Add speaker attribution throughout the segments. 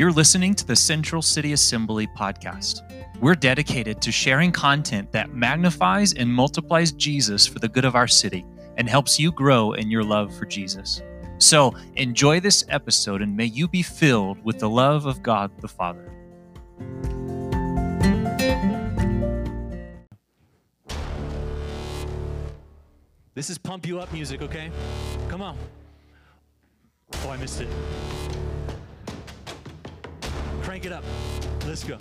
Speaker 1: You're listening to the Central City Assembly podcast. We're dedicated to sharing content that magnifies and multiplies Jesus for the good of our city and helps you grow in your love for Jesus. So enjoy this episode and may you be filled with the love of God the Father.
Speaker 2: This is pump you up music, okay? Come on. Oh, I missed it. Crank it up. Let's go.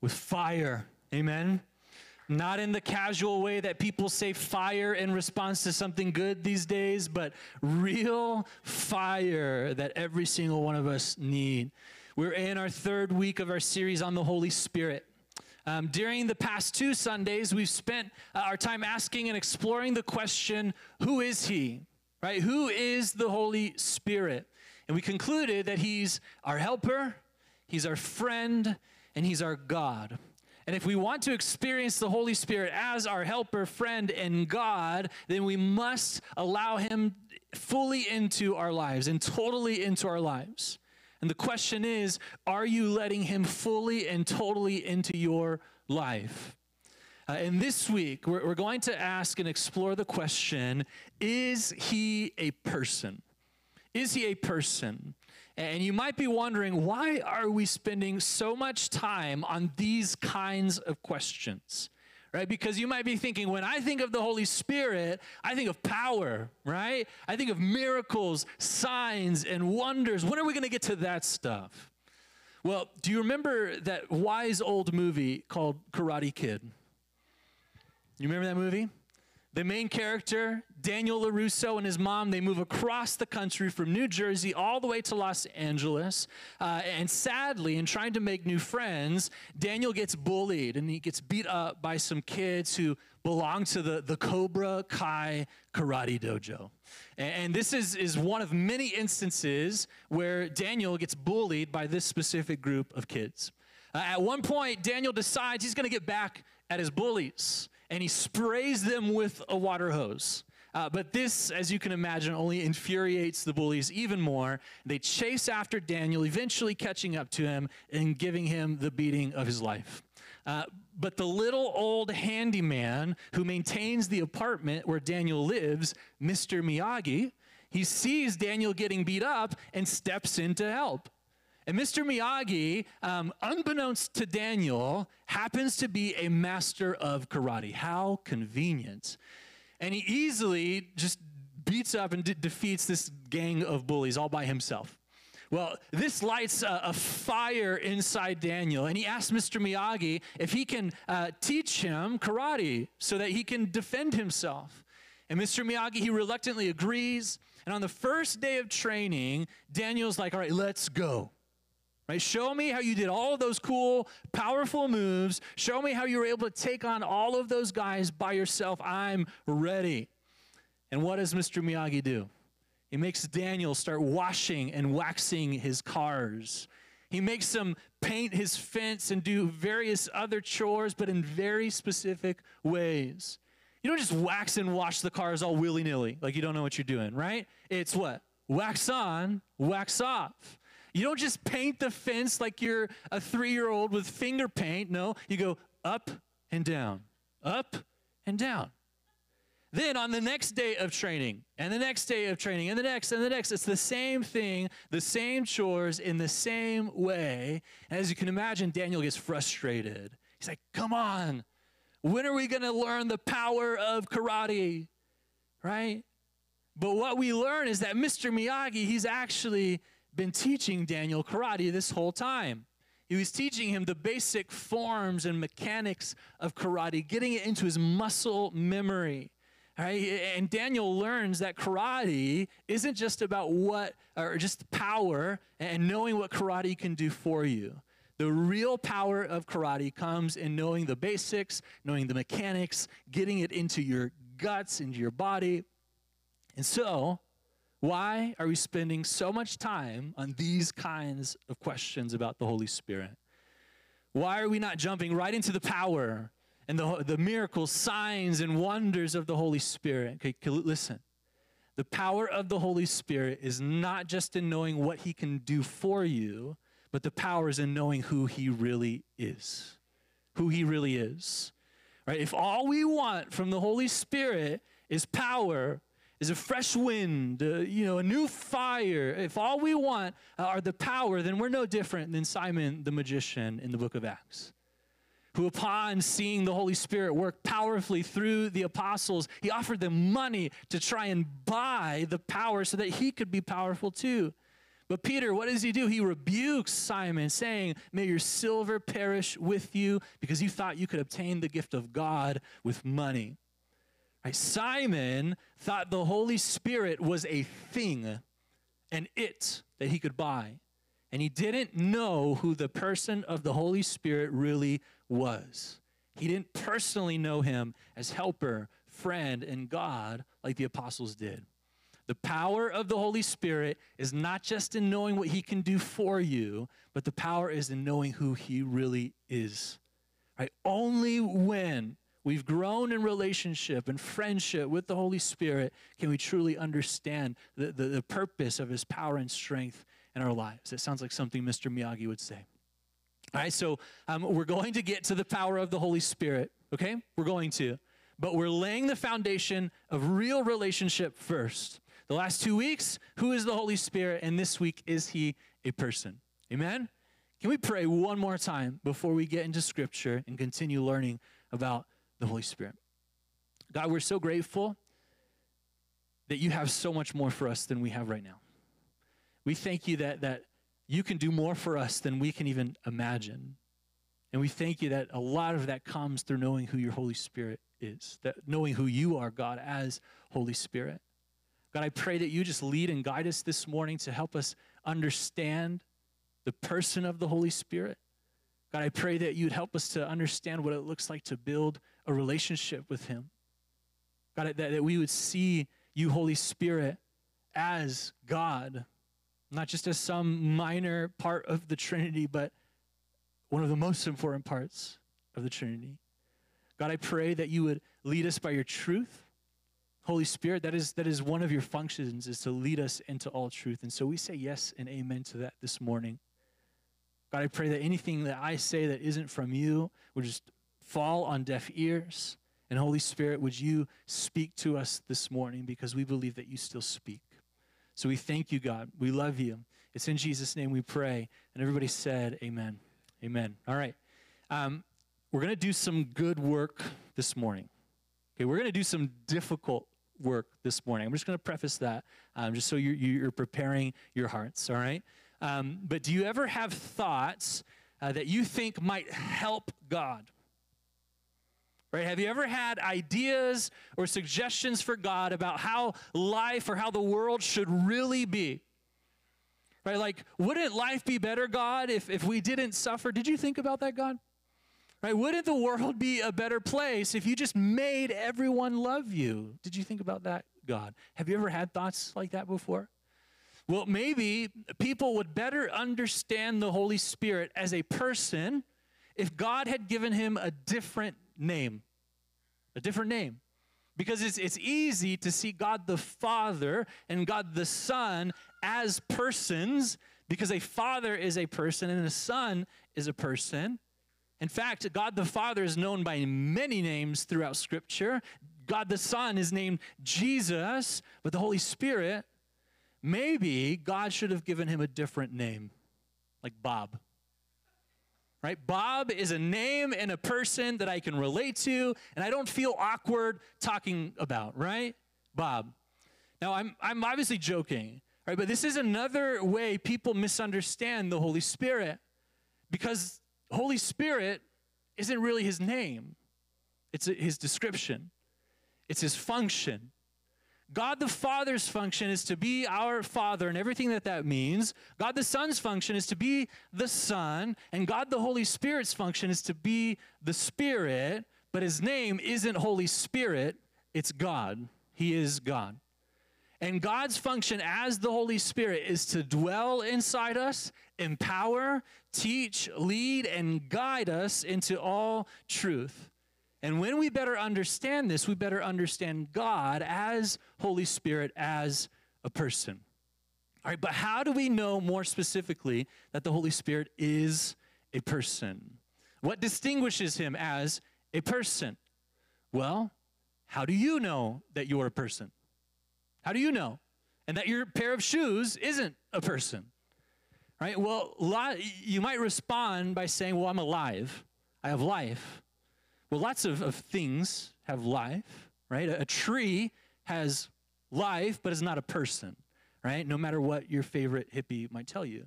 Speaker 2: With fire. Amen. Not in the casual way that people say fire in response to something good these days, but real fire that every single one of us need. We're in our third week of our series on the Holy Spirit. Um, during the past two Sundays, we've spent uh, our time asking and exploring the question who is He? Right? Who is the Holy Spirit? And we concluded that He's our helper, He's our friend, and He's our God. And if we want to experience the Holy Spirit as our helper, friend, and God, then we must allow Him fully into our lives and totally into our lives. And the question is are you letting Him fully and totally into your life? Uh, and this week, we're, we're going to ask and explore the question is He a person? Is He a person? And you might be wondering, why are we spending so much time on these kinds of questions? Right? Because you might be thinking, when I think of the Holy Spirit, I think of power, right? I think of miracles, signs, and wonders. When are we going to get to that stuff? Well, do you remember that wise old movie called Karate Kid? You remember that movie? The main character, Daniel LaRusso and his mom, they move across the country from New Jersey all the way to Los Angeles. Uh, and sadly, in trying to make new friends, Daniel gets bullied and he gets beat up by some kids who belong to the, the Cobra Kai Karate Dojo. And, and this is, is one of many instances where Daniel gets bullied by this specific group of kids. Uh, at one point, Daniel decides he's going to get back at his bullies and he sprays them with a water hose. Uh, but this, as you can imagine, only infuriates the bullies even more. They chase after Daniel, eventually catching up to him and giving him the beating of his life. Uh, but the little old handyman who maintains the apartment where Daniel lives, Mr. Miyagi, he sees Daniel getting beat up and steps in to help. And Mr. Miyagi, um, unbeknownst to Daniel, happens to be a master of karate. How convenient. And he easily just beats up and de- defeats this gang of bullies all by himself. Well, this lights a, a, fire inside Daniel, and he asks Mr. Miyagi if he can uh, teach him karate so that he can defend himself. And Mr. Miyagi, he reluctantly agrees. And on the first day of training, Daniel's like, All right, let's go. Right? Show me how you did all those cool, powerful moves. Show me how you were able to take on all of those guys by yourself. I'm ready. And what does Mr. Miyagi do? He makes Daniel start washing and waxing his cars. He makes him paint his fence and do various other chores, but in very specific ways. You don't just wax and wash the cars all willy nilly, like you don't know what you're doing, right? It's what? Wax on, wax off. You don't just paint the fence like you're a three year old with finger paint. No, you go up and down, up and down. Then on the next day of training, and the next day of training, and the next, and the next, it's the same thing, the same chores in the same way. And as you can imagine, Daniel gets frustrated. He's like, come on, when are we going to learn the power of karate? Right? But what we learn is that Mr. Miyagi, he's actually been teaching Daniel karate this whole time. He was teaching him the basic forms and mechanics of karate, getting it into his muscle memory. Right? And Daniel learns that karate isn't just about what, or just power and knowing what karate can do for you. The real power of karate comes in knowing the basics, knowing the mechanics, getting it into your guts, into your body. And so, why are we spending so much time on these kinds of questions about the Holy Spirit? Why are we not jumping right into the power and the, the miracles, signs, and wonders of the Holy Spirit? Okay, listen. The power of the Holy Spirit is not just in knowing what He can do for you, but the power is in knowing who He really is. Who He really is. Right? If all we want from the Holy Spirit is power, is a fresh wind, uh, you know, a new fire. If all we want uh, are the power, then we're no different than Simon the magician in the book of Acts, who, upon seeing the Holy Spirit work powerfully through the apostles, he offered them money to try and buy the power so that he could be powerful too. But Peter, what does he do? He rebukes Simon, saying, May your silver perish with you because you thought you could obtain the gift of God with money. Right? Simon thought the Holy Spirit was a thing, an it that he could buy. And he didn't know who the person of the Holy Spirit really was. He didn't personally know him as helper, friend, and God like the apostles did. The power of the Holy Spirit is not just in knowing what he can do for you, but the power is in knowing who he really is. Right? Only when we've grown in relationship and friendship with the Holy Spirit, can we truly understand the, the, the, purpose of His power and strength in our lives? It sounds like something Mr. Miyagi would say. All right, so um, we're going to get to the power of the Holy Spirit, okay? We're going to. But we're laying the foundation of real relationship first. The last two weeks, who is the Holy Spirit? And this week, is He a person? Amen? Can we pray one more time before we get into Scripture and continue learning about the Holy Spirit. God, we're so grateful that you have so much more for us than we have right now. We thank you that, that you can do more for us than we can even imagine. And we thank you that a lot of that comes through knowing who your Holy Spirit is, that knowing who you are, God, as Holy Spirit. God, I pray that you just lead and guide us this morning to help us understand the person of the Holy Spirit. God, I pray that you'd help us to understand what it looks like to build a relationship with Him. God, that, that we would see you, Holy Spirit, as God, not just as some minor part of the Trinity, but one of the most important parts of the Trinity. God, I pray that you would lead us by your truth. Holy Spirit, that is, that is one of your functions, is to lead us into all truth. And so we say yes and amen to that this morning. God, I pray that anything that I say that isn't from you would just fall on deaf ears. And Holy Spirit, would you speak to us this morning because we believe that you still speak. So we thank you, God. We love you. It's in Jesus' name we pray. And everybody said, Amen. Amen. All right. Um, we're going to do some good work this morning. Okay, we're going to do some difficult work this morning. I'm just going to preface that um, just so you're, you're preparing your hearts, all right? Um, but do you ever have thoughts uh, that you think might help God? Right? Have you ever had ideas or suggestions for God about how life or how the world should really be? Right? Like, wouldn't life be better, God, if, if we didn't suffer? Did you think about that, God? Right? Wouldn't the world be a better place if you just made everyone love you? Did you think about that, God? Have you ever had thoughts like that before? Well, maybe people would better understand the Holy Spirit as a person if God had given him a different name. A different name. Because it's, it's easy to see God the Father and God the Son as persons, because a father is a person and a son is a person. In fact, God the Father is known by many names throughout Scripture. God the Son is named Jesus, but the Holy Spirit Maybe God should have given him a different name, like Bob. Right? Bob is a name and a person that I can relate to, and I don't feel awkward talking about, right? Bob. Now, I'm, I'm obviously joking, right? But this is another way people misunderstand the Holy Spirit because Holy Spirit isn't really his name, it's his description, it's his function. God the Father's function is to be our Father and everything that that means. God the Son's function is to be the Son. And God the Holy Spirit's function is to be the Spirit. But his name isn't Holy Spirit, it's God. He is God. And God's function as the Holy Spirit is to dwell inside us, empower, teach, lead, and guide us into all truth. And when we better understand this, we better understand God as Holy Spirit, as a person. All right, but how do we know more specifically that the Holy Spirit is a person? What distinguishes him as a person? Well, how do you know that you're a person? How do you know? And that your pair of shoes isn't a person. Right? Well, you might respond by saying, Well, I'm alive. I have life. Well, lots of, of things have life, right? A, a tree has life, but is not a person, right? No matter what your favorite hippie might tell you.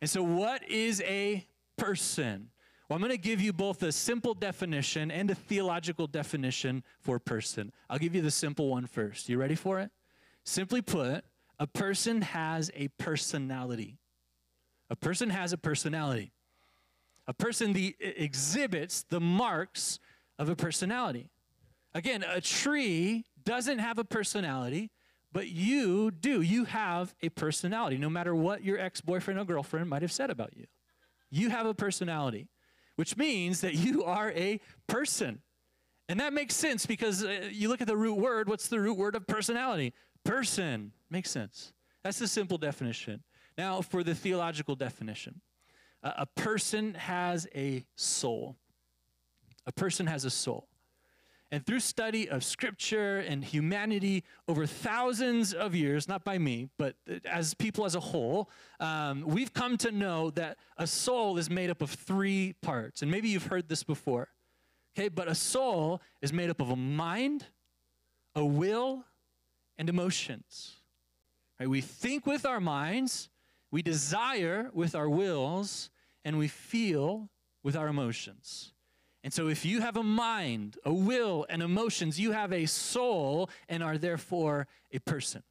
Speaker 2: And so, what is a person? Well, I'm going to give you both a simple definition and a theological definition for person. I'll give you the simple one first. You ready for it? Simply put, a person has a personality. A person has a personality. A person the, exhibits the marks of a personality. Again, a tree doesn't have a personality, but you do. You have a personality, no matter what your ex boyfriend or girlfriend might have said about you. You have a personality, which means that you are a person. And that makes sense because uh, you look at the root word. What's the root word of personality? Person. Makes sense. That's the simple definition. Now, for the theological definition a person has a soul. A person has a soul. And through study of scripture and humanity over thousands of years, not by me, but as people as a whole, um, we've come to know that a soul is made up of three parts. And maybe you've heard this before. Okay, but a soul is made up of a mind, a will, and emotions. Right? We think with our minds, we desire with our wills, and we feel with our emotions. And so, if you have a mind, a will, and emotions, you have a soul and are therefore a person.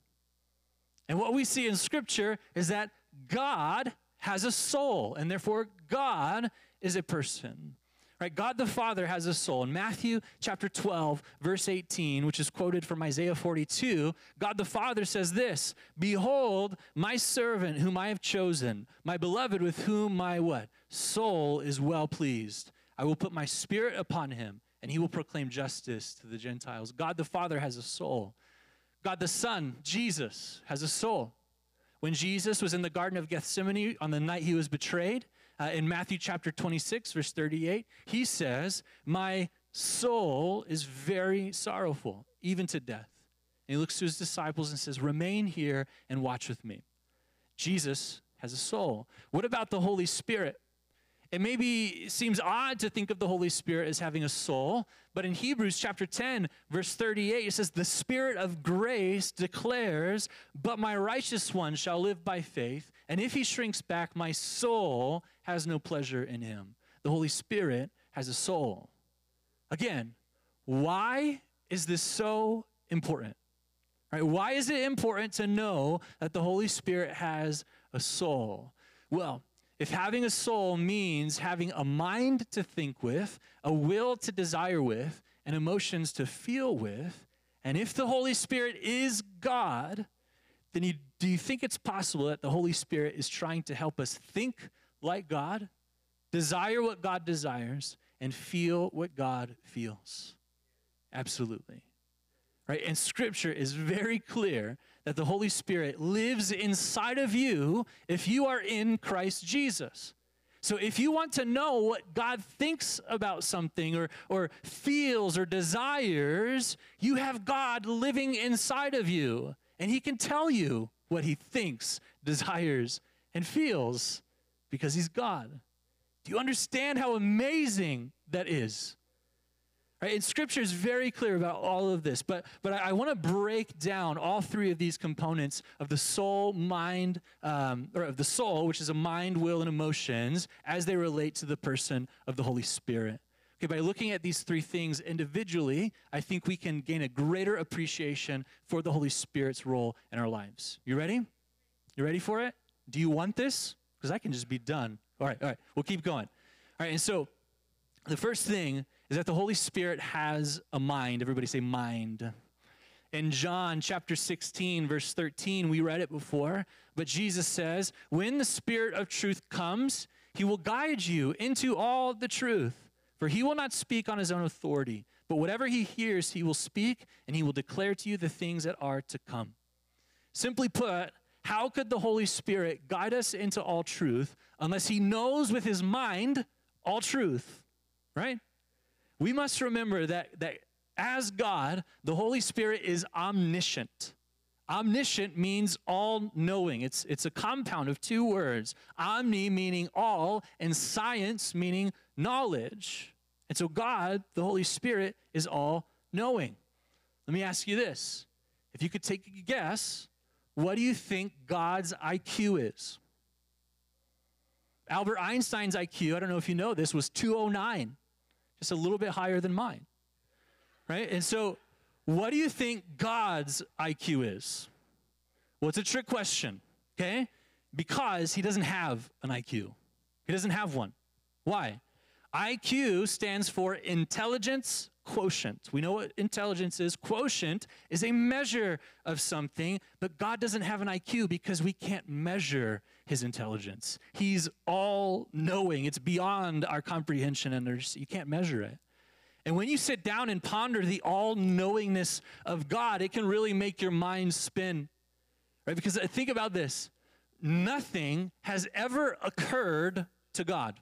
Speaker 2: And what we see in Scripture is that God has a soul, and therefore God is a person. Right? God the Father has a soul. In Matthew chapter 12, verse 18, which is quoted from Isaiah 42, God the Father says this Behold, my servant whom I have chosen, my beloved with whom my what? Soul is well pleased. I will put my spirit upon him, and he will proclaim justice to the Gentiles. God the Father has a soul. God the Son, Jesus, has a soul. When Jesus was in the Garden of Gethsemane on the night he was betrayed, uh, in Matthew chapter 26, verse 38, he says, My soul is very sorrowful, even to death. And he looks to his disciples and says, Remain here and watch with me. Jesus has a soul. What about the Holy Spirit? It maybe seems odd to think of the Holy Spirit as having a soul, but in Hebrews chapter 10, verse 38, it says, The Spirit of grace declares, But my righteous one shall live by faith, and if he shrinks back, my soul has no pleasure in him. The Holy Spirit has a soul. Again, why is this so important? Right? Why is it important to know that the Holy Spirit has a soul? Well, if having a soul means having a mind to think with, a will to desire with, and emotions to feel with, and if the Holy Spirit is God, then you, do you think it's possible that the Holy Spirit is trying to help us think like God, desire what God desires, and feel what God feels? Absolutely. Right? And scripture is very clear that the Holy Spirit lives inside of you if you are in Christ Jesus. So if you want to know what God thinks about something or, or feels or desires, you have God living inside of you. And He can tell you what He thinks, desires, and feels because He's God. Do you understand how amazing that is? Right? And scripture is very clear about all of this, but, but I, I want to break down all three of these components of the soul, mind, um, or of the soul, which is a mind, will, and emotions, as they relate to the person of the Holy Spirit. Okay, by looking at these three things individually, I think we can gain a greater appreciation for the Holy Spirit's role in our lives. You ready? You ready for it? Do you want this? Because I can just be done. All right, all right, we'll keep going. All right, and so the first thing is that the Holy Spirit has a mind. Everybody say mind. In John chapter 16, verse 13, we read it before, but Jesus says, When the Spirit of truth comes, he will guide you into all the truth. For he will not speak on his own authority, but whatever he hears, he will speak, and he will declare to you the things that are to come. Simply put, how could the Holy Spirit guide us into all truth unless he knows with his mind all truth? Right? We must remember that, that as God, the Holy Spirit is omniscient. Omniscient means all knowing. It's, it's a compound of two words omni meaning all, and science meaning knowledge. And so, God, the Holy Spirit, is all knowing. Let me ask you this if you could take a guess, what do you think God's IQ is? Albert Einstein's IQ, I don't know if you know this, was 209, just a little bit higher than mine. Right? And so, what do you think God's IQ is? Well, it's a trick question, okay? Because he doesn't have an IQ. He doesn't have one. Why? IQ stands for intelligence quotient. We know what intelligence is. Quotient is a measure of something, but God doesn't have an IQ because we can't measure his intelligence. He's all knowing, it's beyond our comprehension, and there's, you can't measure it. And when you sit down and ponder the all knowingness of God, it can really make your mind spin. Right? Because uh, think about this nothing has ever occurred to God.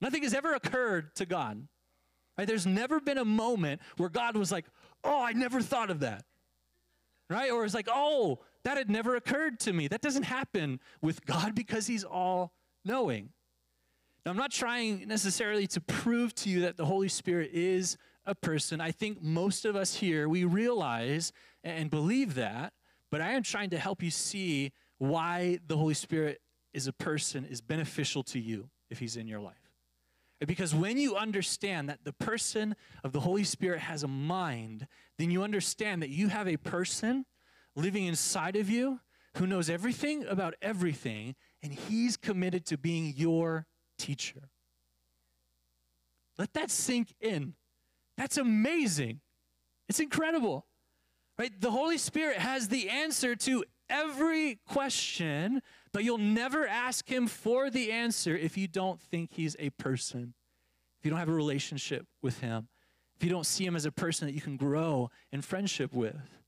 Speaker 2: Nothing has ever occurred to God. Right? There's never been a moment where God was like, oh, I never thought of that. Right? Or it's like, oh, that had never occurred to me. That doesn't happen with God because He's all knowing. Now, I'm not trying necessarily to prove to you that the Holy Spirit is a person. I think most of us here, we realize and believe that, but I am trying to help you see why the Holy Spirit is a person is beneficial to you if He's in your life. Because when you understand that the person of the Holy Spirit has a mind, then you understand that you have a person living inside of you who knows everything about everything, and he's committed to being your teacher. Let that sink in. That's amazing. It's incredible. Right? The Holy Spirit has the answer to every question but you'll never ask him for the answer if you don't think he's a person, if you don't have a relationship with him, if you don't see him as a person that you can grow in friendship with.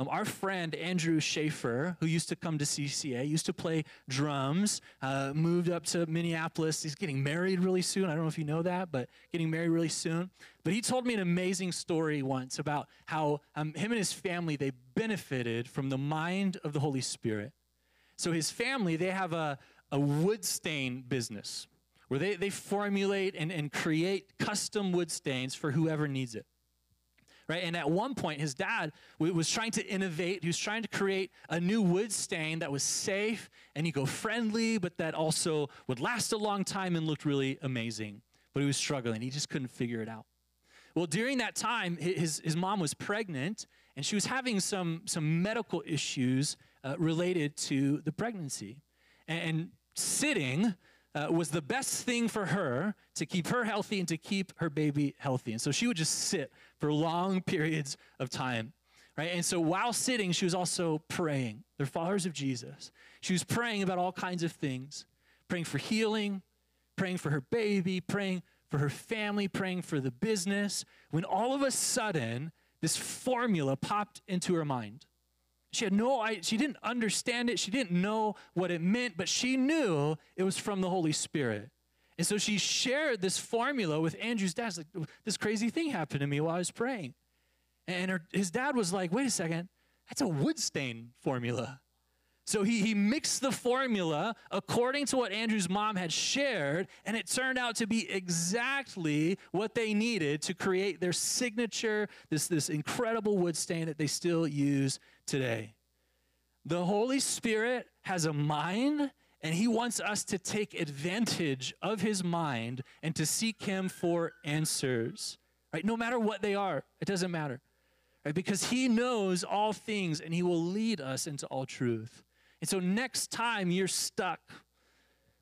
Speaker 2: Um, our friend Andrew Schaefer, who used to come to CCA, used to play drums, uh, moved up to Minneapolis. He's getting married really soon. I don't know if you know that, but getting married really soon. But he told me an amazing story once about how um, him and his family they benefited from the mind of the Holy Spirit. So his family, they have a, a wood stain business where they, they formulate and, and create custom wood stains for whoever needs it. Right? And at one point, his dad was trying to innovate. He was trying to create a new wood stain that was safe and eco-friendly, but that also would last a long time and looked really amazing. But he was struggling. He just couldn't figure it out. Well, during that time, his, his mom was pregnant, and she was having some, some medical issues uh, related to the pregnancy. And, and sitting uh, was the best thing for her to keep her healthy and to keep her baby healthy. And so she would just sit for long periods of time. Right? And so while sitting, she was also praying. They're followers of Jesus. She was praying about all kinds of things praying for healing, praying for her baby, praying for her family, praying for the business, when all of a sudden, this formula popped into her mind. She had no she didn't understand it, she didn't know what it meant, but she knew it was from the Holy Spirit. And so she shared this formula with Andrew's dad. like, this crazy thing happened to me while I was praying. And her, his dad was like, wait a second, that's a wood stain formula. So he, he mixed the formula according to what Andrew's mom had shared, and it turned out to be exactly what they needed to create their signature, this, this incredible wood stain that they still use today. The Holy Spirit has a mind And he wants us to take advantage of his mind and to seek him for answers. Right? No matter what they are, it doesn't matter. Right? Because he knows all things and he will lead us into all truth. And so next time you're stuck,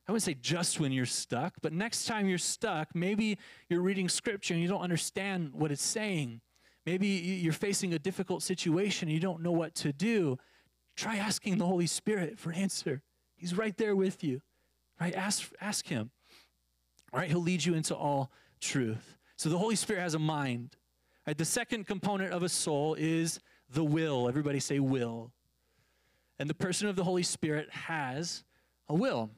Speaker 2: I wouldn't say just when you're stuck, but next time you're stuck, maybe you're reading scripture and you don't understand what it's saying. Maybe you're facing a difficult situation and you don't know what to do. Try asking the Holy Spirit for an answer. He's right there with you. Right? Ask, ask him. All right, he'll lead you into all truth. So the Holy Spirit has a mind. Right? The second component of a soul is the will. Everybody say will. And the person of the Holy Spirit has a will.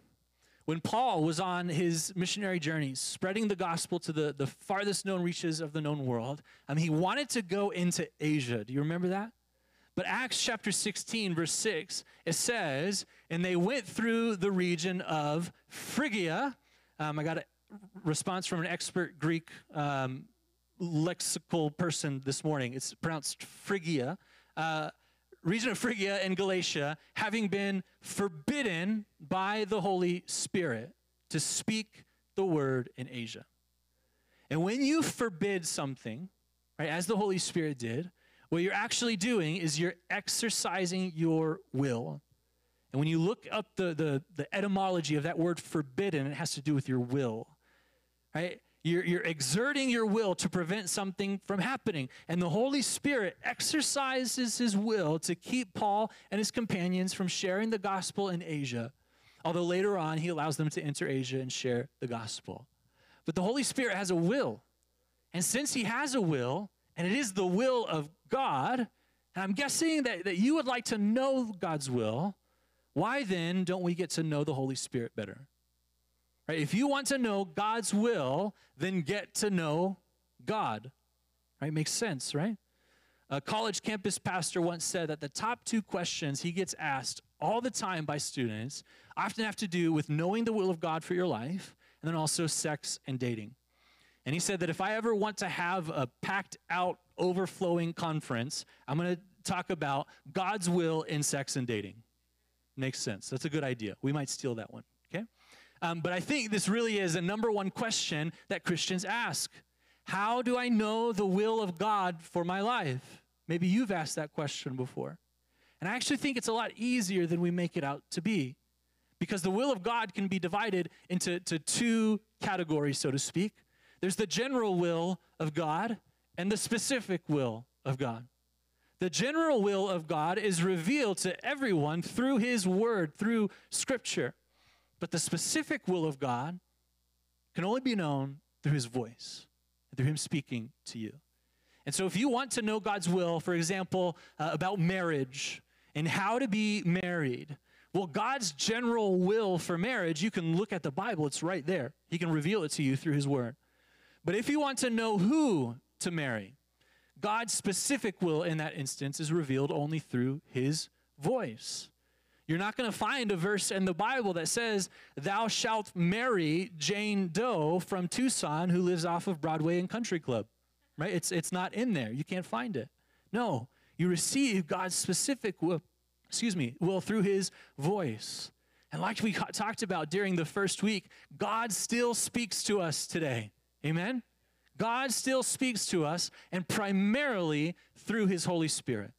Speaker 2: When Paul was on his missionary journeys, spreading the gospel to the, the farthest known reaches of the known world, um, he wanted to go into Asia. Do you remember that? But Acts chapter 16, verse 6, it says, And they went through the region of Phrygia. Um, I got a response from an expert Greek um, lexical person this morning. It's pronounced Phrygia. Uh, region of Phrygia and Galatia, having been forbidden by the Holy Spirit to speak the word in Asia. And when you forbid something, right, as the Holy Spirit did, what you're actually doing is you're exercising your will. And when you look up the, the, the etymology of that word forbidden, it has to do with your will, right? You're, you're exerting your will to prevent something from happening. And the Holy Spirit exercises his will to keep Paul and his companions from sharing the gospel in Asia. Although later on, he allows them to enter Asia and share the gospel. But the Holy Spirit has a will. And since he has a will, and it is the will of God, and I'm guessing that, that you would like to know God's will, why then don't we get to know the Holy Spirit better? Right? If you want to know God's will, then get to know God. Right? Makes sense, right? A college campus pastor once said that the top two questions he gets asked all the time by students often have to do with knowing the will of God for your life and then also sex and dating. And he said that if I ever want to have a packed out, overflowing conference, I'm going to talk about God's will in sex and dating. Makes sense. That's a good idea. We might steal that one. Okay? Um, but I think this really is a number one question that Christians ask How do I know the will of God for my life? Maybe you've asked that question before. And I actually think it's a lot easier than we make it out to be. Because the will of God can be divided into to two categories, so to speak. There's the general will of God and the specific will of God. The general will of God is revealed to everyone through His Word, through Scripture. But the specific will of God can only be known through his voice, through him speaking to you. And so, if you want to know God's will, for example, uh, about marriage and how to be married, well, God's general will for marriage, you can look at the Bible, it's right there. He can reveal it to you through his word. But if you want to know who to marry, God's specific will in that instance is revealed only through his voice. You're not going to find a verse in the Bible that says, Thou shalt marry Jane Doe from Tucson who lives off of Broadway and Country Club. Right? It's, it's not in there. You can't find it. No, you receive God's specific will, excuse me, will through his voice. And like we talked about during the first week, God still speaks to us today. Amen? God still speaks to us, and primarily through his Holy Spirit.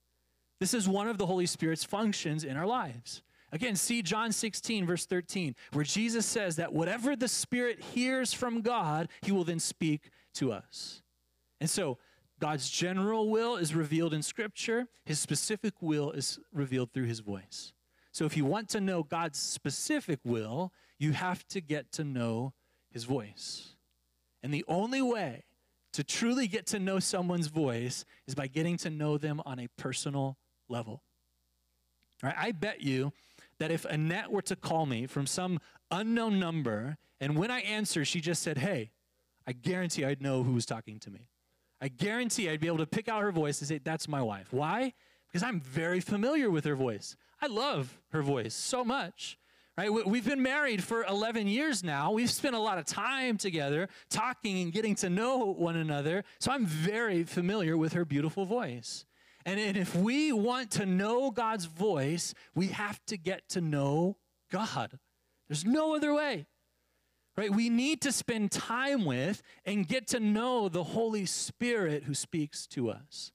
Speaker 2: This is one of the Holy Spirit's functions in our lives. Again, see John 16, verse 13, where Jesus says that whatever the Spirit hears from God, he will then speak to us. And so, God's general will is revealed in Scripture, his specific will is revealed through his voice. So, if you want to know God's specific will, you have to get to know his voice. And the only way to truly get to know someone's voice is by getting to know them on a personal level. Right? I bet you that if Annette were to call me from some unknown number, and when I answer, she just said, Hey, I guarantee I'd know who was talking to me. I guarantee I'd be able to pick out her voice and say, That's my wife. Why? Because I'm very familiar with her voice. I love her voice so much. Right? We've been married for 11 years now. We've spent a lot of time together talking and getting to know one another. So I'm very familiar with her beautiful voice. And, if we want to know God's voice, we have to get to know God. There's no other way. Right? We need to spend time with and get to know the Holy Spirit who speaks to us.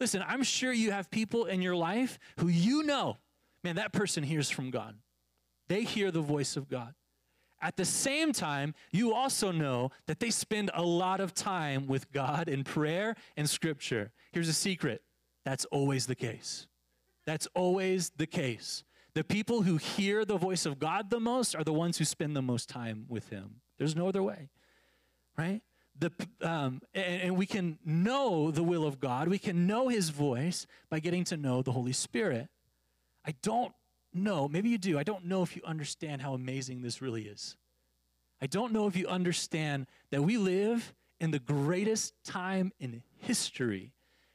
Speaker 2: Listen, I'm sure you have people in your life who you know, man, that person hears from God. They hear the voice of God. At the same time, you also know that they spend a lot of time with God in prayer and scripture. Here's a secret that's always the case. That's always the case. The people who hear the voice of God the most are the ones who spend the most time with Him. There's no other way, right? The, um, and, and we can know the will of God. We can know His voice by getting to know the Holy Spirit. I don't know, maybe you do. I don't know if you understand how amazing this really is. I don't know if you understand that we live in the greatest time in history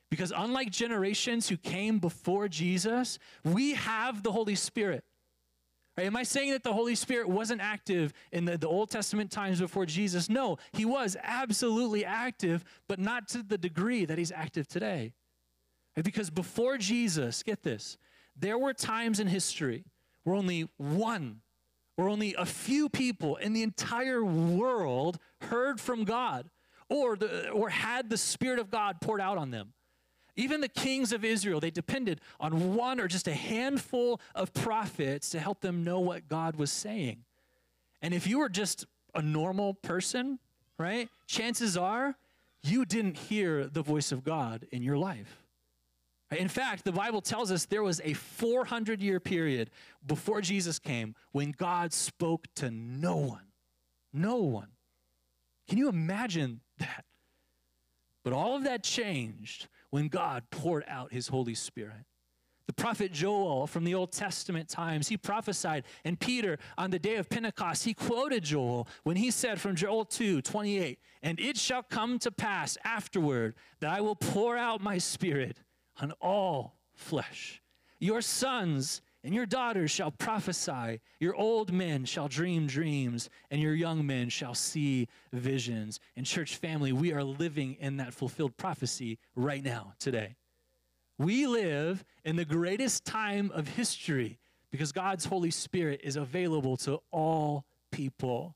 Speaker 2: because unlike generations who came before Jesus, we have the Holy Spirit. Right? Am I saying that the Holy Spirit wasn't active in the, the Old Testament times before Jesus? No, he was absolutely active, but not to the degree that he's active today. Right? Because before Jesus, get this, there were times in history where only one where only a few people in the entire world heard from God or, the, or had the Spirit of God poured out on them. Even the kings of Israel, they depended on one or just a handful of prophets to help them know what God was saying. And if you were just a normal person, right, chances are you didn't hear the voice of God in your life. In fact, the Bible tells us there was a 400 year period before Jesus came when God spoke to no one. No one. Can you imagine that? But all of that changed when God poured out his Holy Spirit. The prophet Joel from the Old Testament times, he prophesied. And Peter, on the day of Pentecost, he quoted Joel when he said from Joel 2 28, And it shall come to pass afterward that I will pour out my spirit on all flesh. Your sons and your daughters shall prophesy, your old men shall dream dreams, and your young men shall see visions. And, church family, we are living in that fulfilled prophecy right now, today. We live in the greatest time of history because God's Holy Spirit is available to all people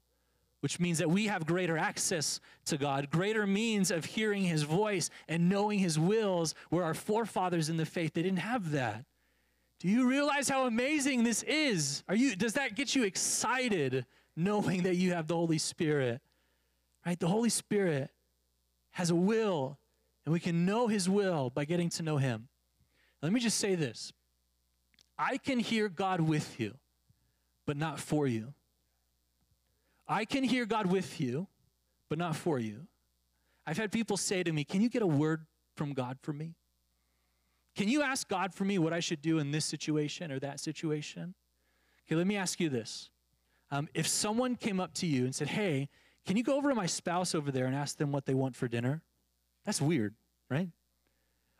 Speaker 2: which means that we have greater access to God, greater means of hearing his voice and knowing his wills, where our forefathers in the faith, they didn't have that. Do you realize how amazing this is? Are you does that get you excited knowing that you have the Holy Spirit? Right? The Holy Spirit has a will, and we can know his will by getting to know him. Let me just say this. I can hear God with you, but not for you. I can hear God with you, but not for you. I've had people say to me, Can you get a word from God for me? Can you ask God for me what I should do in this situation or that situation? Okay, let me ask you this. Um, if someone came up to you and said, Hey, can you go over to my spouse over there and ask them what they want for dinner? That's weird, right?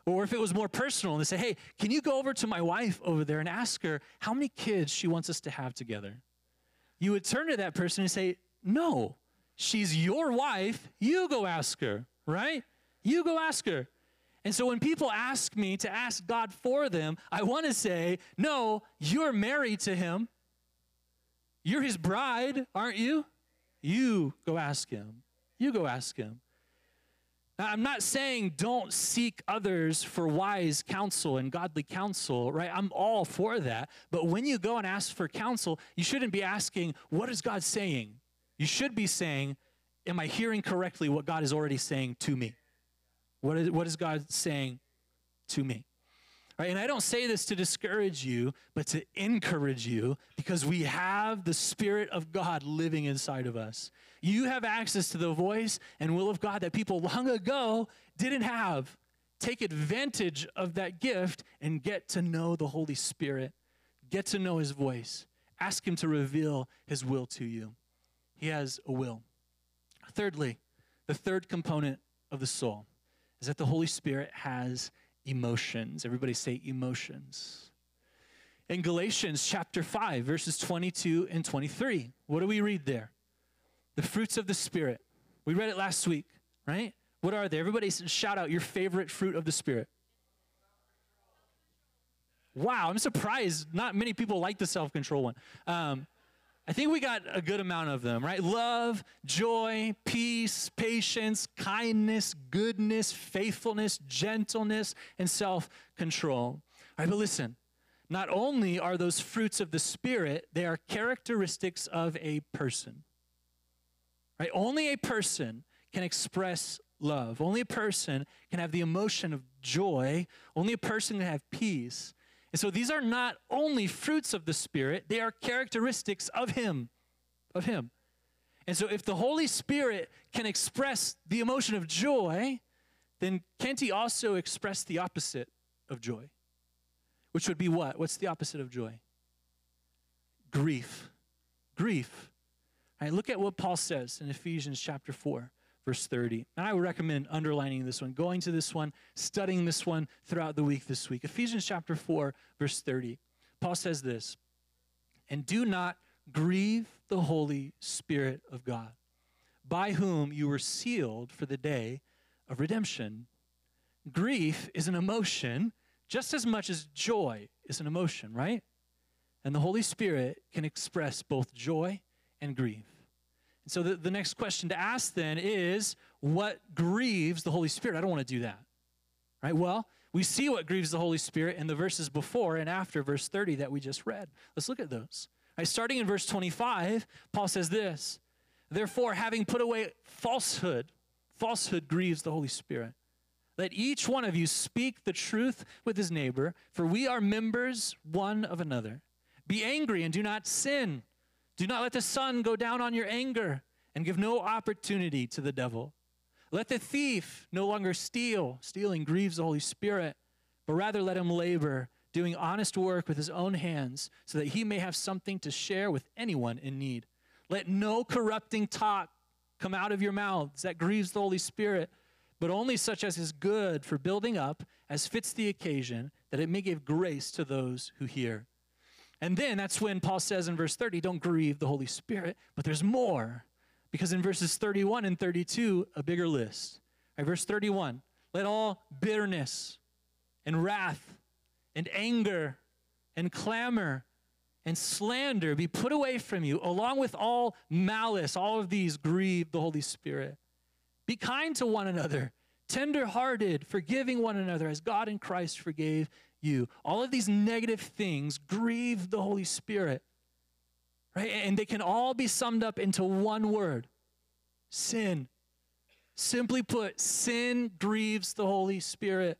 Speaker 2: Or if it was more personal and they say, Hey, can you go over to my wife over there and ask her how many kids she wants us to have together? You would turn to that person and say, No, she's your wife. You go ask her, right? You go ask her. And so when people ask me to ask God for them, I want to say, No, you're married to him. You're his bride, aren't you? You go ask him. You go ask him. Now, I'm not saying don't seek others for wise counsel and godly counsel, right? I'm all for that. But when you go and ask for counsel, you shouldn't be asking, What is God saying? You should be saying, Am I hearing correctly what God is already saying to me? What is, what is God saying to me? Right? And I don't say this to discourage you, but to encourage you because we have the Spirit of God living inside of us. You have access to the voice and will of God that people long ago didn't have. Take advantage of that gift and get to know the Holy Spirit. Get to know His voice. Ask Him to reveal His will to you. He has a will. Thirdly, the third component of the soul is that the Holy Spirit has emotions. Everybody say emotions. In Galatians chapter 5, verses 22 and 23, what do we read there? The fruits of the Spirit. We read it last week, right? What are they? Everybody shout out your favorite fruit of the Spirit. Wow, I'm surprised not many people like the self control one. Um, I think we got a good amount of them, right? Love, joy, peace, patience, kindness, goodness, faithfulness, gentleness, and self control. All right, but listen, not only are those fruits of the Spirit, they are characteristics of a person. Right? Only a person can express love. Only a person can have the emotion of joy. Only a person can have peace. And so these are not only fruits of the Spirit, they are characteristics of Him. Of Him. And so if the Holy Spirit can express the emotion of joy, then can't He also express the opposite of joy? Which would be what? What's the opposite of joy? Grief. Grief. All right, look at what Paul says in Ephesians chapter 4 verse 30. And I would recommend underlining this one, going to this one, studying this one throughout the week this week. Ephesians chapter 4, verse 30. Paul says this And do not grieve the Holy Spirit of God, by whom you were sealed for the day of redemption. Grief is an emotion just as much as joy is an emotion, right? And the Holy Spirit can express both joy and grief. And so the, the next question to ask then is what grieves the Holy Spirit? I don't want to do that. Right? Well, we see what grieves the Holy Spirit in the verses before and after verse 30 that we just read. Let's look at those. Right, starting in verse 25, Paul says this Therefore, having put away falsehood, falsehood grieves the Holy Spirit. Let each one of you speak the truth with his neighbor, for we are members one of another. Be angry and do not sin. Do not let the sun go down on your anger and give no opportunity to the devil. Let the thief no longer steal. Stealing grieves the Holy Spirit, but rather let him labor, doing honest work with his own hands, so that he may have something to share with anyone in need. Let no corrupting talk come out of your mouths that grieves the Holy Spirit, but only such as is good for building up, as fits the occasion, that it may give grace to those who hear. And then that's when Paul says in verse 30, don't grieve the Holy Spirit, but there's more. Because in verses 31 and 32, a bigger list. Right, verse 31, let all bitterness and wrath and anger and clamor and slander be put away from you, along with all malice. All of these grieve the Holy Spirit. Be kind to one another, tenderhearted, forgiving one another as God in Christ forgave you. All of these negative things grieve the Holy Spirit. Right? And they can all be summed up into one word sin. Simply put, sin grieves the Holy Spirit.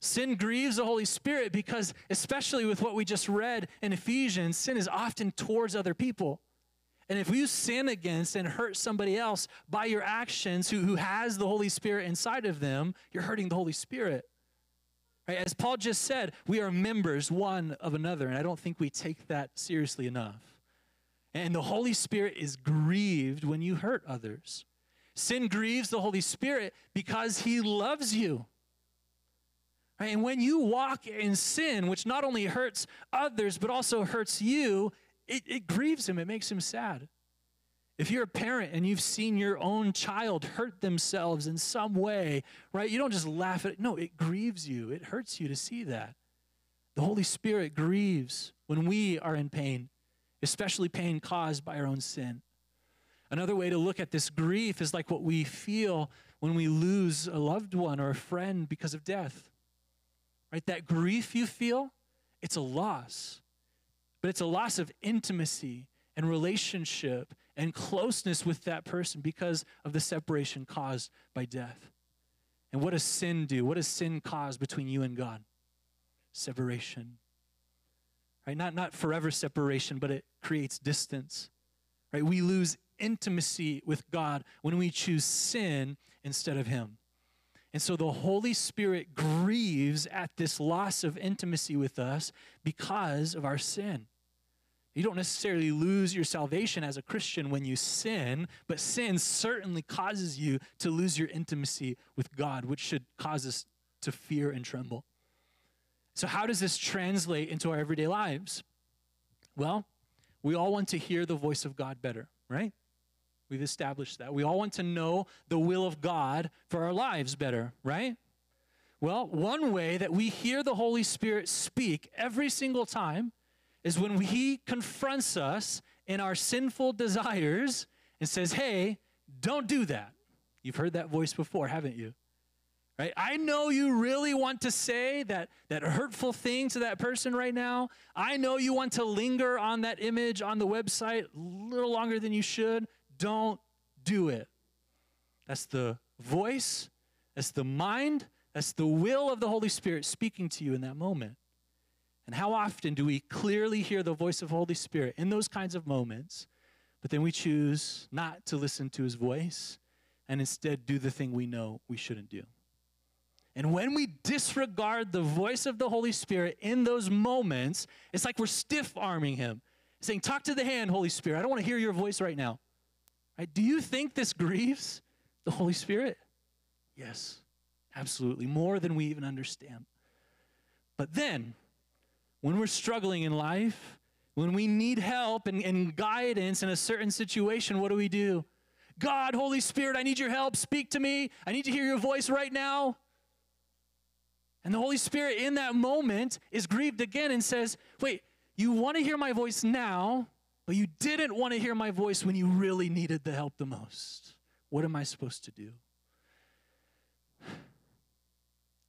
Speaker 2: Sin grieves the Holy Spirit because, especially with what we just read in Ephesians, sin is often towards other people. And if you sin against and hurt somebody else by your actions who, who has the Holy Spirit inside of them, you're hurting the Holy Spirit. Right? As Paul just said, we are members one of another, and I don't think we take that seriously enough. And the Holy Spirit is grieved when you hurt others. Sin grieves the Holy Spirit because he loves you. Right? And when you walk in sin, which not only hurts others, but also hurts you, it, it grieves him, it makes him sad. If you're a parent and you've seen your own child hurt themselves in some way, right, you don't just laugh at it. No, it grieves you. It hurts you to see that. The Holy Spirit grieves when we are in pain, especially pain caused by our own sin. Another way to look at this grief is like what we feel when we lose a loved one or a friend because of death. Right? That grief you feel, it's a loss. But it's a loss of intimacy and relationship and closeness with that person because of the separation caused by death. And what does sin do? What does sin cause between you and God? Separation. Right? Not, not forever separation, but it creates distance. Right? We lose intimacy with God when we choose sin instead of Him. And so the Holy Spirit grieves at this loss of intimacy with us because of our sin. You don't necessarily lose your salvation as a Christian when you sin, but sin certainly causes you to lose your intimacy with God, which should cause us to fear and tremble. So, how does this translate into our everyday lives? Well, we all want to hear the voice of God better, right? We've established that. We all want to know the will of God for our lives better, right? Well, one way that we hear the Holy Spirit speak every single time is when He confronts us in our sinful desires and says, hey, don't do that. You've heard that voice before, haven't you? Right? I know you really want to say that, that hurtful thing to that person right now. I know you want to linger on that image on the website a little longer than you should. Don't do it. That's the voice, that's the mind, that's the will of the Holy Spirit speaking to you in that moment. And how often do we clearly hear the voice of Holy Spirit in those kinds of moments, but then we choose not to listen to his voice and instead do the thing we know we shouldn't do? And when we disregard the voice of the Holy Spirit in those moments, it's like we're stiff arming him, saying, Talk to the hand, Holy Spirit. I don't want to hear your voice right now. Right? Do you think this grieves the Holy Spirit? Yes, absolutely, more than we even understand. But then, when we're struggling in life, when we need help and, and guidance in a certain situation, what do we do? God, Holy Spirit, I need your help. Speak to me. I need to hear your voice right now. And the Holy Spirit in that moment is grieved again and says, Wait, you want to hear my voice now, but you didn't want to hear my voice when you really needed the help the most. What am I supposed to do?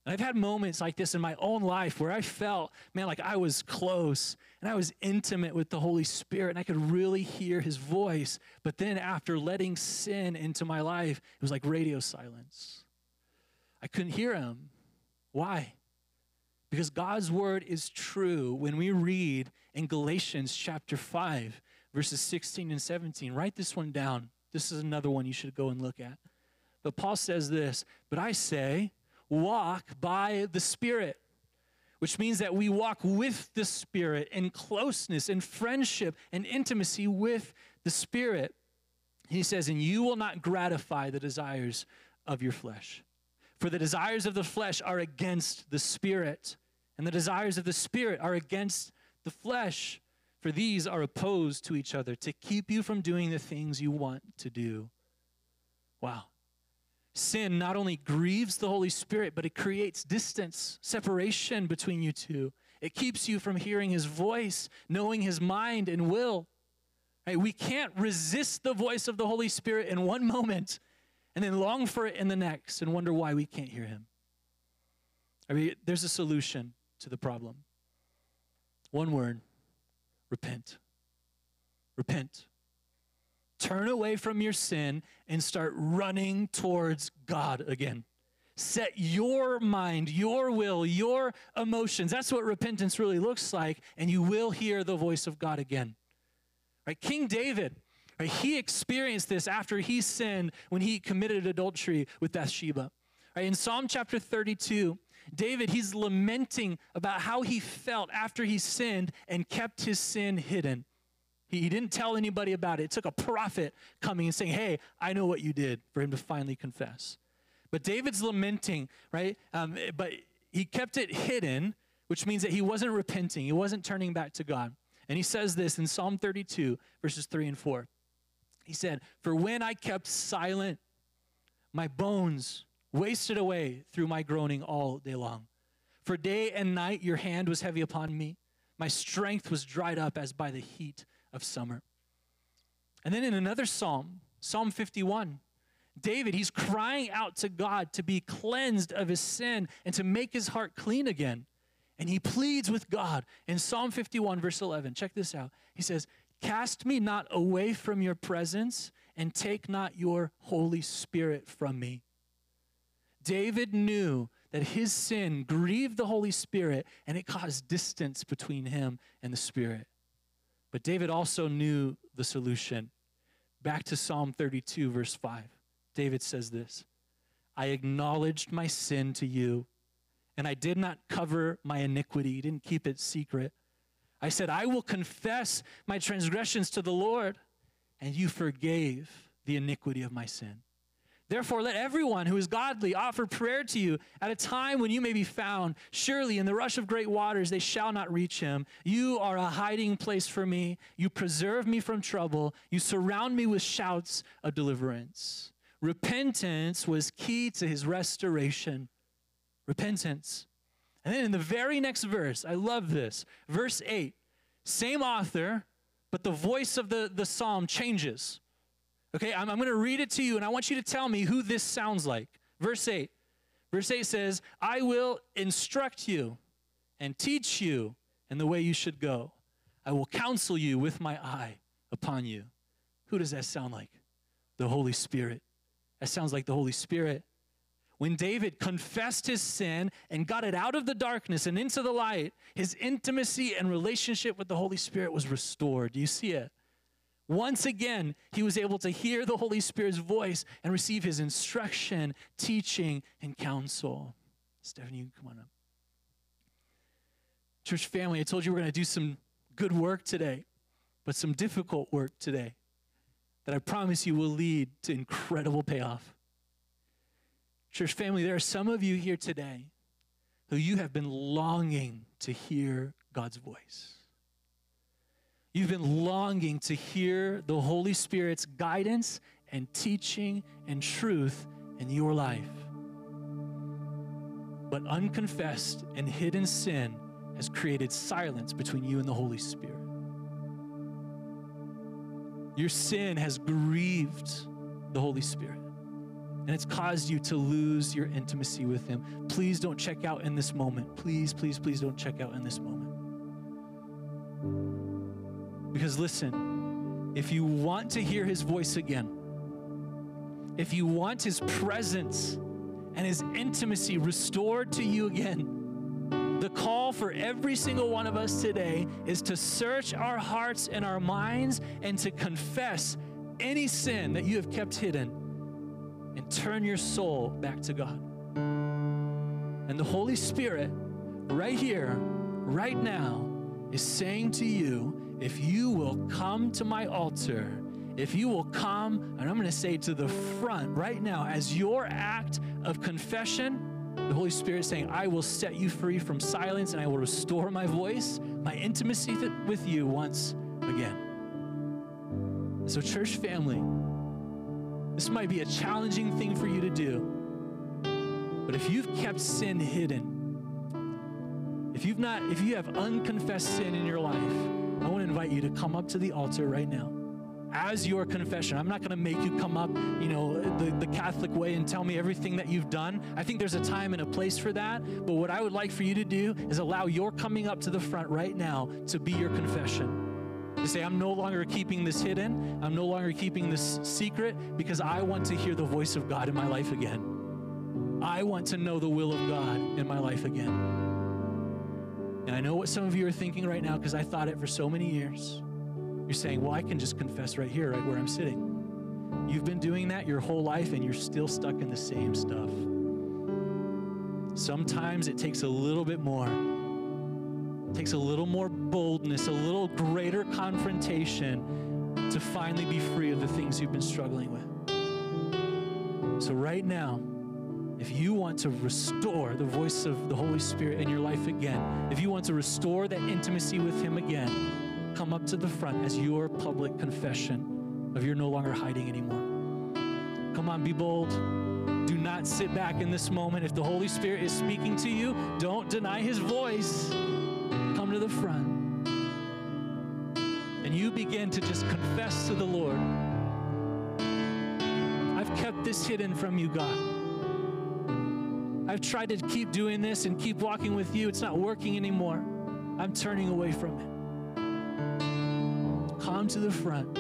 Speaker 2: And I've had moments like this in my own life where I felt, man, like I was close and I was intimate with the Holy Spirit and I could really hear his voice. But then after letting sin into my life, it was like radio silence. I couldn't hear him. Why? Because God's word is true when we read in Galatians chapter 5, verses 16 and 17. Write this one down. This is another one you should go and look at. But Paul says this, but I say, walk by the Spirit, which means that we walk with the Spirit in closeness, in friendship, and intimacy with the Spirit. He says, and you will not gratify the desires of your flesh. For the desires of the flesh are against the spirit, and the desires of the spirit are against the flesh. For these are opposed to each other to keep you from doing the things you want to do. Wow. Sin not only grieves the Holy Spirit, but it creates distance, separation between you two. It keeps you from hearing his voice, knowing his mind and will. Right? We can't resist the voice of the Holy Spirit in one moment and then long for it in the next and wonder why we can't hear him. I mean, there's a solution to the problem. One word repent. Repent. Turn away from your sin and start running towards God again. Set your mind, your will, your emotions. That's what repentance really looks like, and you will hear the voice of God again. Right? King David, Right? He experienced this after he sinned when he committed adultery with Bathsheba. Right? In Psalm chapter 32, David, he's lamenting about how he felt after he sinned and kept his sin hidden. He, he didn't tell anybody about it. It took a prophet coming and saying, Hey, I know what you did, for him to finally confess. But David's lamenting, right? Um, but he kept it hidden, which means that he wasn't repenting, he wasn't turning back to God. And he says this in Psalm 32, verses 3 and 4. He said, For when I kept silent, my bones wasted away through my groaning all day long. For day and night your hand was heavy upon me. My strength was dried up as by the heat of summer. And then in another psalm, Psalm 51, David, he's crying out to God to be cleansed of his sin and to make his heart clean again. And he pleads with God in Psalm 51, verse 11. Check this out. He says, Cast me not away from your presence, and take not your Holy Spirit from me. David knew that his sin grieved the Holy Spirit and it caused distance between him and the Spirit. But David also knew the solution. Back to Psalm 32, verse 5. David says this I acknowledged my sin to you, and I did not cover my iniquity, didn't keep it secret. I said, I will confess my transgressions to the Lord, and you forgave the iniquity of my sin. Therefore, let everyone who is godly offer prayer to you at a time when you may be found. Surely, in the rush of great waters, they shall not reach him. You are a hiding place for me. You preserve me from trouble. You surround me with shouts of deliverance. Repentance was key to his restoration. Repentance. And then in the very next verse, I love this. Verse 8, same author, but the voice of the, the psalm changes. Okay, I'm, I'm going to read it to you, and I want you to tell me who this sounds like. Verse 8. Verse 8 says, I will instruct you and teach you in the way you should go. I will counsel you with my eye upon you. Who does that sound like? The Holy Spirit. That sounds like the Holy Spirit. When David confessed his sin and got it out of the darkness and into the light, his intimacy and relationship with the Holy Spirit was restored. Do you see it? Once again, he was able to hear the Holy Spirit's voice and receive his instruction, teaching, and counsel. Stephanie, you come on up. Church family, I told you we're going to do some good work today, but some difficult work today that I promise you will lead to incredible payoff. Church family, there are some of you here today who you have been longing to hear God's voice. You've been longing to hear the Holy Spirit's guidance and teaching and truth in your life. But unconfessed and hidden sin has created silence between you and the Holy Spirit. Your sin has grieved the Holy Spirit and it's caused you to lose your intimacy with Him. Please don't check out in this moment. Please, please, please don't check out in this moment. Because listen, if you want to hear His voice again, if you want His presence and His intimacy restored to you again, the call for every single one of us today is to search our hearts and our minds and to confess any sin that you have kept hidden and turn your soul back to God. And the Holy Spirit, right here, right now, is saying to you, if you will come to my altar, if you will come, and I'm going to say to the front right now, as your act of confession, the Holy Spirit saying, I will set you free from silence and I will restore my voice, my intimacy th- with you once again. So, church family, this might be a challenging thing for you to do. But if you've kept sin hidden, if you've not, if you have unconfessed sin in your life, I want to invite you to come up to the altar right now as your confession. I'm not going to make you come up, you know, the, the Catholic way and tell me everything that you've done. I think there's a time and a place for that. But what I would like for you to do is allow your coming up to the front right now to be your confession. To say, I'm no longer keeping this hidden. I'm no longer keeping this secret because I want to hear the voice of God in my life again. I want to know the will of God in my life again. And I know what some of you are thinking right now because I thought it for so many years. You're saying, well, I can just confess right here, right where I'm sitting. You've been doing that your whole life and you're still stuck in the same stuff. Sometimes it takes a little bit more takes a little more boldness, a little greater confrontation to finally be free of the things you've been struggling with. So, right now, if you want to restore the voice of the Holy Spirit in your life again, if you want to restore that intimacy with Him again, come up to the front as your public confession of you're no longer hiding anymore. Come on, be bold. Do not sit back in this moment. If the Holy Spirit is speaking to you, don't deny His voice come to the front and you begin to just confess to the Lord I've kept this hidden from you, God. I've tried to keep doing this and keep walking with you. It's not working anymore. I'm turning away from it. Come to the front.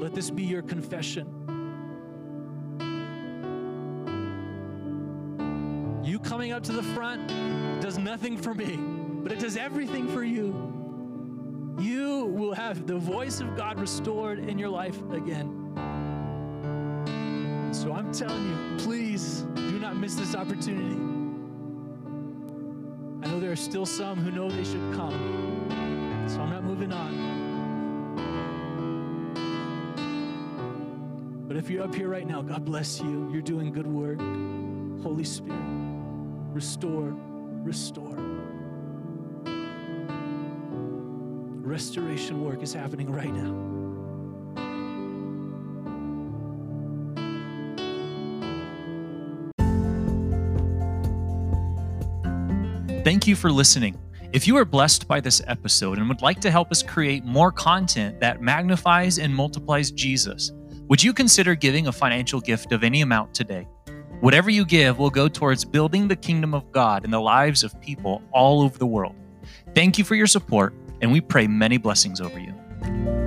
Speaker 2: Let this be your confession. You coming up to the front does nothing for me but it does everything for you. You will have the voice of God restored in your life again. So I'm telling you, please not miss this opportunity. I know there are still some who know they should come, so I'm not moving on. But if you're up here right now, God bless you. You're doing good work. Holy Spirit, restore, restore. restoration work is happening right now.
Speaker 1: Thank you for listening. If you are blessed by this episode and would like to help us create more content that magnifies and multiplies Jesus, would you consider giving a financial gift of any amount today? Whatever you give will go towards building the kingdom of God in the lives of people all over the world. Thank you for your support, and we pray many blessings over you.